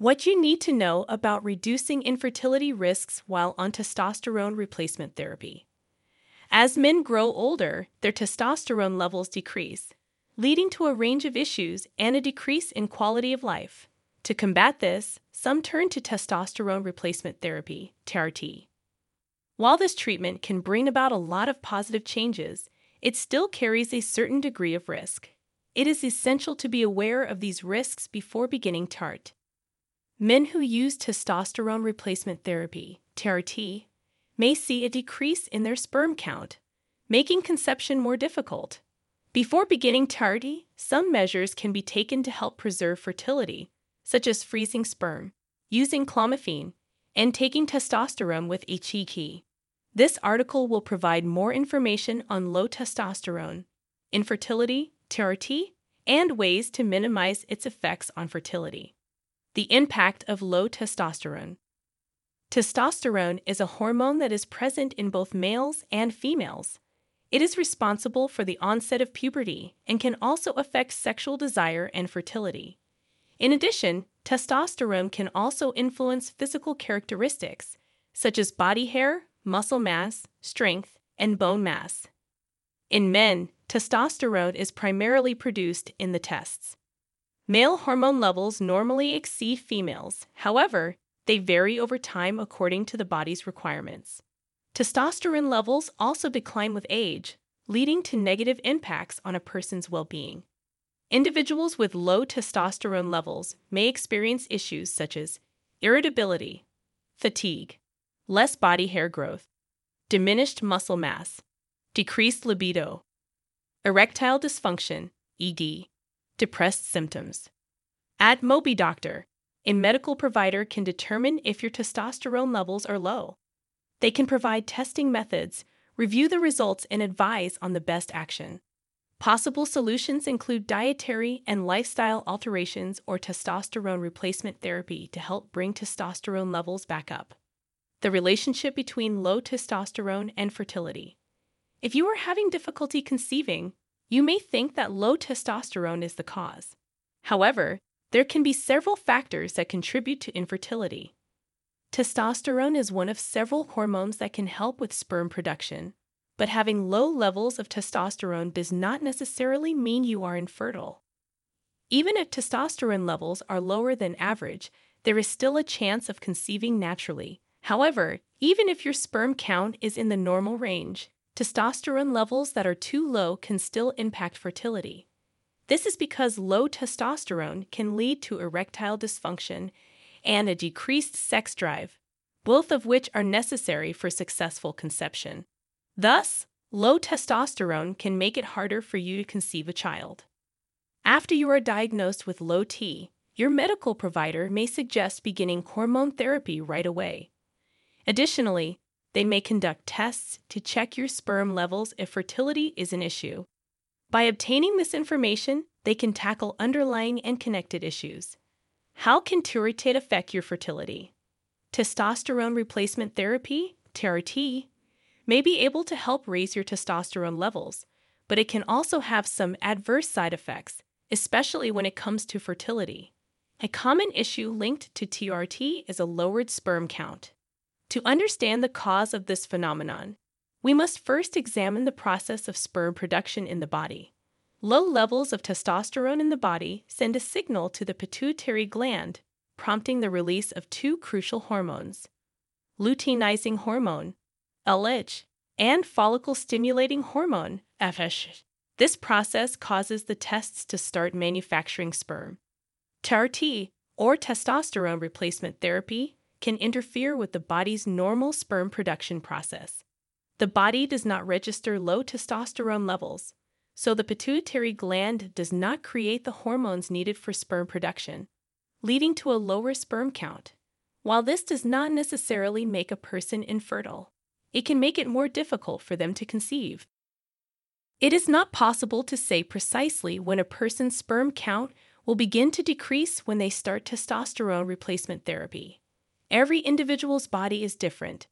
What you need to know about reducing infertility risks while on testosterone replacement therapy. As men grow older, their testosterone levels decrease, leading to a range of issues and a decrease in quality of life. To combat this, some turn to testosterone replacement therapy, TRT. While this treatment can bring about a lot of positive changes, it still carries a certain degree of risk. It is essential to be aware of these risks before beginning TART. Men who use testosterone replacement therapy, TRT, may see a decrease in their sperm count, making conception more difficult. Before beginning TART, some measures can be taken to help preserve fertility, such as freezing sperm, using clomiphene, and taking testosterone with HCG. This article will provide more information on low testosterone, infertility, TRT, and ways to minimize its effects on fertility. The impact of low testosterone. Testosterone is a hormone that is present in both males and females. It is responsible for the onset of puberty and can also affect sexual desire and fertility. In addition, testosterone can also influence physical characteristics, such as body hair, muscle mass, strength, and bone mass. In men, testosterone is primarily produced in the testes. Male hormone levels normally exceed females, however, they vary over time according to the body's requirements. Testosterone levels also decline with age, leading to negative impacts on a person's well being. Individuals with low testosterone levels may experience issues such as irritability, fatigue, less body hair growth, diminished muscle mass, decreased libido, erectile dysfunction, ED, depressed symptoms. At MobiDoctor, a medical provider can determine if your testosterone levels are low. They can provide testing methods, review the results, and advise on the best action. Possible solutions include dietary and lifestyle alterations or testosterone replacement therapy to help bring testosterone levels back up the relationship between low testosterone and fertility. If you are having difficulty conceiving, you may think that low testosterone is the cause. However, there can be several factors that contribute to infertility. Testosterone is one of several hormones that can help with sperm production, but having low levels of testosterone does not necessarily mean you are infertile. Even if testosterone levels are lower than average, there is still a chance of conceiving naturally However, even if your sperm count is in the normal range, testosterone levels that are too low can still impact fertility. This is because low testosterone can lead to erectile dysfunction and a decreased sex drive, both of which are necessary for successful conception. Thus, low testosterone can make it harder for you to conceive a child. After you are diagnosed with low T, your medical provider may suggest beginning hormone therapy right away. Additionally, they may conduct tests to check your sperm levels if fertility is an issue. By obtaining this information, they can tackle underlying and connected issues. How can TRT affect your fertility? Testosterone replacement therapy, TRT, may be able to help raise your testosterone levels, but it can also have some adverse side effects, especially when it comes to fertility. A common issue linked to TRT is a lowered sperm count. To understand the cause of this phenomenon, we must first examine the process of sperm production in the body. Low levels of testosterone in the body send a signal to the pituitary gland, prompting the release of two crucial hormones luteinizing hormone, LH, and follicle stimulating hormone, FSH. This process causes the testes to start manufacturing sperm. TRT, or testosterone replacement therapy, can interfere with the body's normal sperm production process. The body does not register low testosterone levels, so the pituitary gland does not create the hormones needed for sperm production, leading to a lower sperm count. While this does not necessarily make a person infertile, it can make it more difficult for them to conceive. It is not possible to say precisely when a person's sperm count will begin to decrease when they start testosterone replacement therapy. Every individual's body is different,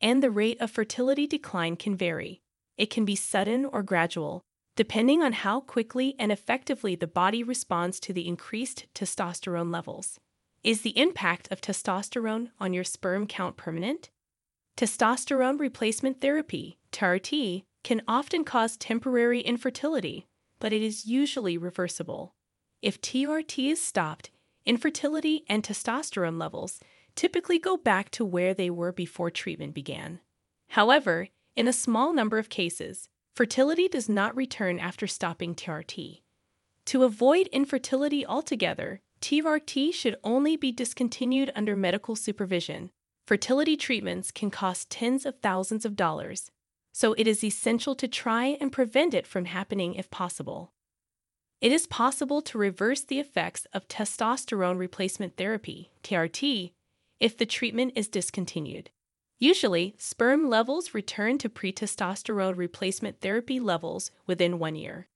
and the rate of fertility decline can vary. It can be sudden or gradual, depending on how quickly and effectively the body responds to the increased testosterone levels. Is the impact of testosterone on your sperm count permanent? Testosterone replacement therapy, TRT, can often cause temporary infertility, but it is usually reversible. If TRT is stopped, infertility and testosterone levels typically go back to where they were before treatment began. However, in a small number of cases, fertility does not return after stopping TRT. To avoid infertility altogether, TRT should only be discontinued under medical supervision. Fertility treatments can cost tens of thousands of dollars, so it is essential to try and prevent it from happening if possible. It is possible to reverse the effects of testosterone replacement therapy, TRT, if the treatment is discontinued. Usually, sperm levels return to pre-testosterone replacement therapy levels within one year.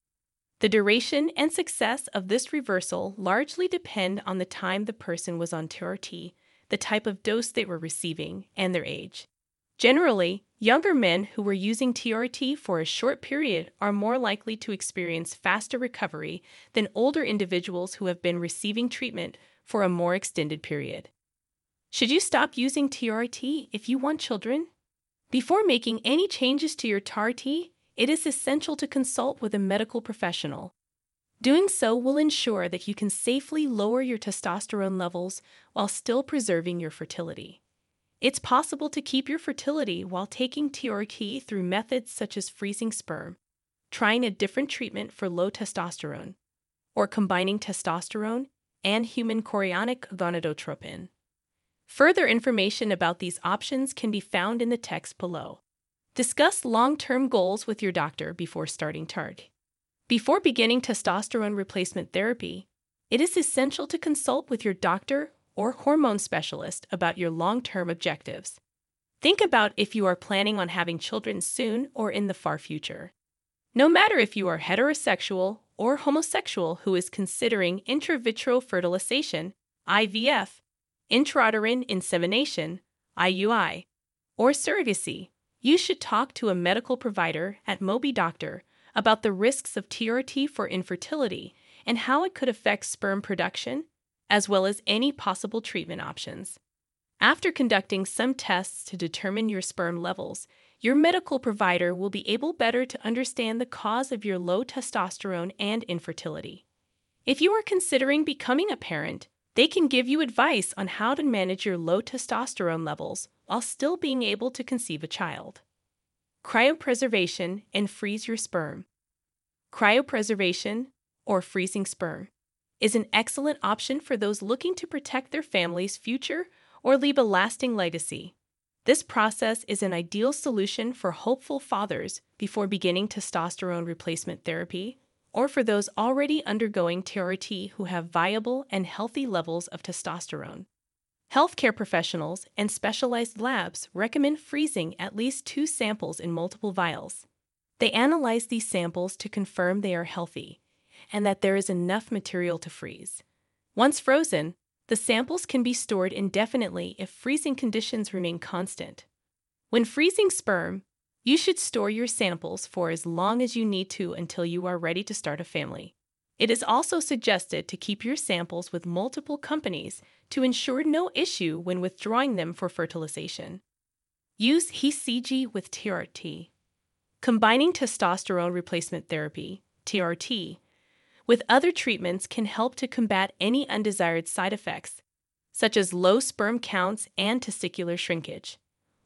The duration and success of this reversal largely depend on the time the person was on TRT, the type of dose they were receiving, and their age. Generally, younger men who were using TRT for a short period are more likely to experience faster recovery than older individuals who have been receiving treatment for a more extended period. Should you stop using TRT if you want children? Before making any changes to your TRT, it is essential to consult with a medical professional. Doing so will ensure that you can safely lower your testosterone levels while still preserving your fertility. It's possible to keep your fertility while taking TRT through methods such as freezing sperm, trying a different treatment for low testosterone, or combining testosterone and human chorionic gonadotropin. Further information about these options can be found in the text below. Discuss long term goals with your doctor before starting TART. Before beginning testosterone replacement therapy, it is essential to consult with your doctor or hormone specialist about your long term objectives. Think about if you are planning on having children soon or in the far future. No matter if you are heterosexual or homosexual who is considering intravitreal fertilization, IVF, intrauterine insemination, IUI, or surrogacy, you should talk to a medical provider at MobiDoctor about the risks of TRT for infertility and how it could affect sperm production as well as any possible treatment options. After conducting some tests to determine your sperm levels, your medical provider will be able better to understand the cause of your low testosterone and infertility. If you are considering becoming a parent, they can give you advice on how to manage your low testosterone levels while still being able to conceive a child. Cryopreservation and freeze your sperm. Cryopreservation, or freezing sperm, is an excellent option for those looking to protect their family's future or leave a lasting legacy. This process is an ideal solution for hopeful fathers before beginning testosterone replacement therapy, or for those already undergoing TRT who have viable and healthy levels of testosterone. Healthcare professionals and specialized labs recommend freezing at least two samples in multiple vials. They analyze these samples to confirm they are healthy and that there is enough material to freeze. Once frozen, the samples can be stored indefinitely if freezing conditions remain constant. When freezing sperm, you should store your samples for as long as you need to until you are ready to start a family. It is also suggested to keep your samples with multiple companies to ensure no issue when withdrawing them for fertilization. Use HCG with TRT. Combining testosterone replacement therapy, TRT, with other treatments can help to combat any undesired side effects, such as low sperm counts and testicular shrinkage.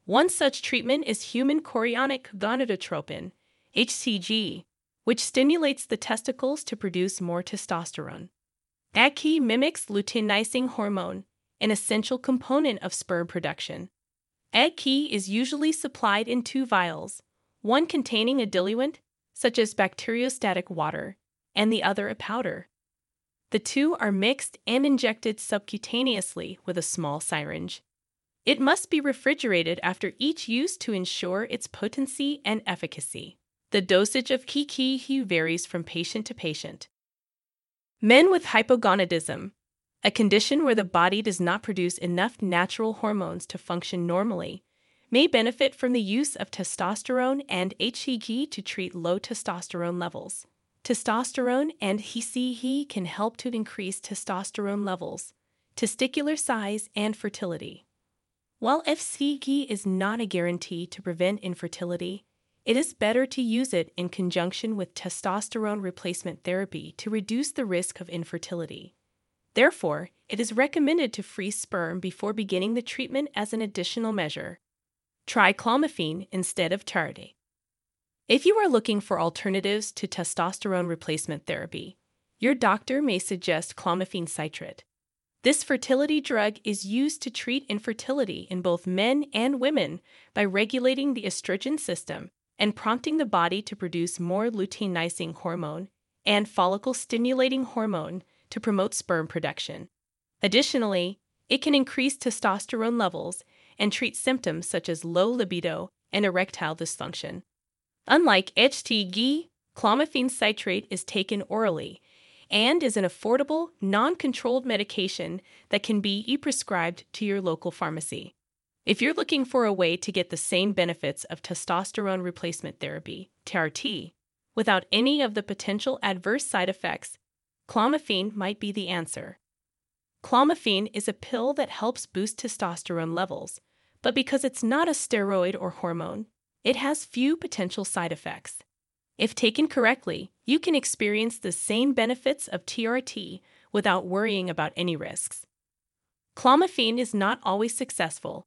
One such treatment is human chorionic gonadotropin, HCG, which stimulates the testicles to produce more testosterone. HCG mimics luteinizing hormone, an essential component of sperm production. HCG is usually supplied in two vials, one containing a diluent, such as bacteriostatic water, and the other a powder. The two are mixed and injected subcutaneously with a small syringe. It must be refrigerated after each use to ensure its potency and efficacy. The dosage of HCG varies from patient to patient. Men with hypogonadism, a condition where the body does not produce enough natural hormones to function normally, may benefit from the use of testosterone and HCG to treat low testosterone levels. Testosterone and HCG can help to increase testosterone levels. testicular size, and fertility. While HCG is not a guarantee to prevent infertility, it is better to use it in conjunction with testosterone replacement therapy to reduce the risk of infertility. Therefore, it is recommended to freeze sperm before beginning the treatment as an additional measure. Try clomiphene instead of TRT. If you are looking for alternatives to testosterone replacement therapy, your doctor may suggest clomiphene citrate. This fertility drug is used to treat infertility in both men and women by regulating the estrogen system and prompting the body to produce more luteinizing hormone and follicle stimulating hormone to promote sperm production. Additionally, it can increase testosterone levels and treat symptoms such as low libido and erectile dysfunction. Unlike HCG, clomiphene citrate is taken orally and is an affordable, non controlled medication that can be e prescribed to your local pharmacy. If you're looking for a way to get the same benefits of testosterone replacement therapy, TRT, without any of the potential adverse side effects, clomiphene might be the answer. Clomiphene is a pill that helps boost testosterone levels, but because it's not a steroid or hormone, it has few potential side effects. If taken correctly, you can experience the same benefits of TRT without worrying about any risks. Clomiphene is not always successful,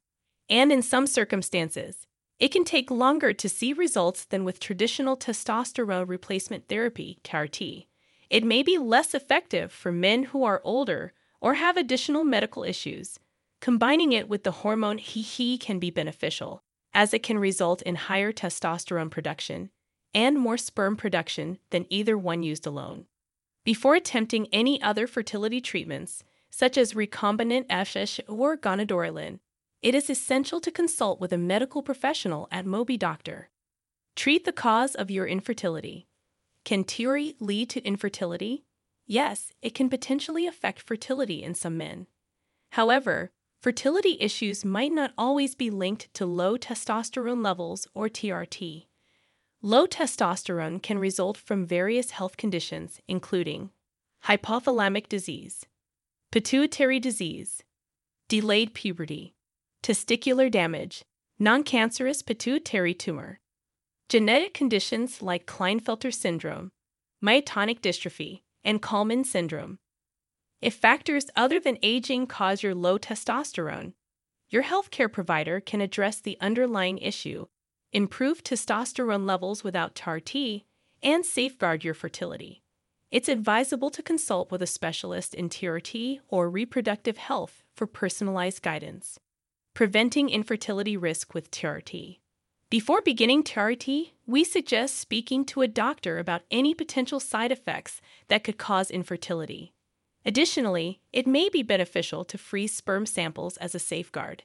and in some circumstances, it can take longer to see results than with traditional testosterone replacement therapy, TRT. It may be less effective for men who are older or have additional medical issues. Combining it with the hormone HCG can be beneficial, as it can result in higher testosterone production and more sperm production than either one used alone. Before attempting any other fertility treatments, such as recombinant FSH or gonadorelin, it is essential to consult with a medical professional at MobiDoctor. Treat the cause of your infertility. Can TRT lead to infertility? Yes, it can potentially affect fertility in some men. However, fertility issues might not always be linked to low testosterone levels or TRT. Low testosterone can result from various health conditions, including hypothalamic disease, pituitary disease, delayed puberty, testicular damage, non cancerous pituitary tumor, genetic conditions like Klinefelter syndrome, myotonic dystrophy, and Kallmann syndrome. If factors other than aging cause your low testosterone, your healthcare provider can address the underlying issue, improve testosterone levels without TRT, and safeguard your fertility. It's advisable to consult with a specialist in TRT or reproductive health for personalized guidance. Preventing infertility risk with TRT. Before beginning TRT, we suggest speaking to a doctor about any potential side effects that could cause infertility. Additionally, it may be beneficial to freeze sperm samples as a safeguard.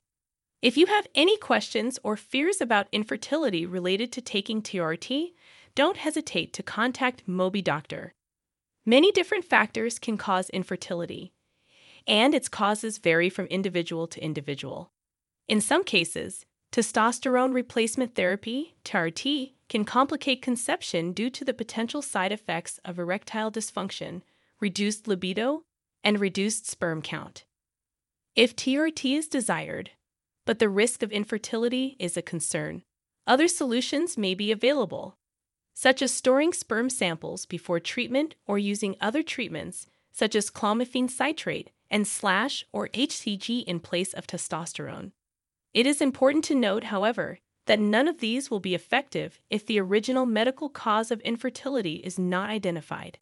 If you have any questions or fears about infertility related to taking TRT, don't hesitate to contact MobiDoctor. Many different factors can cause infertility, and its causes vary from individual to individual. In some cases, testosterone replacement therapy, TRT, can complicate conception due to the potential side effects of erectile dysfunction, reduced libido, and reduced sperm count. If TRT is desired, but the risk of infertility is a concern, other solutions may be available, such as storing sperm samples before treatment or using other treatments such as clomiphene citrate and slash or HCG in place of testosterone. It is important to note, however, that none of these will be effective if the original medical cause of infertility is not identified.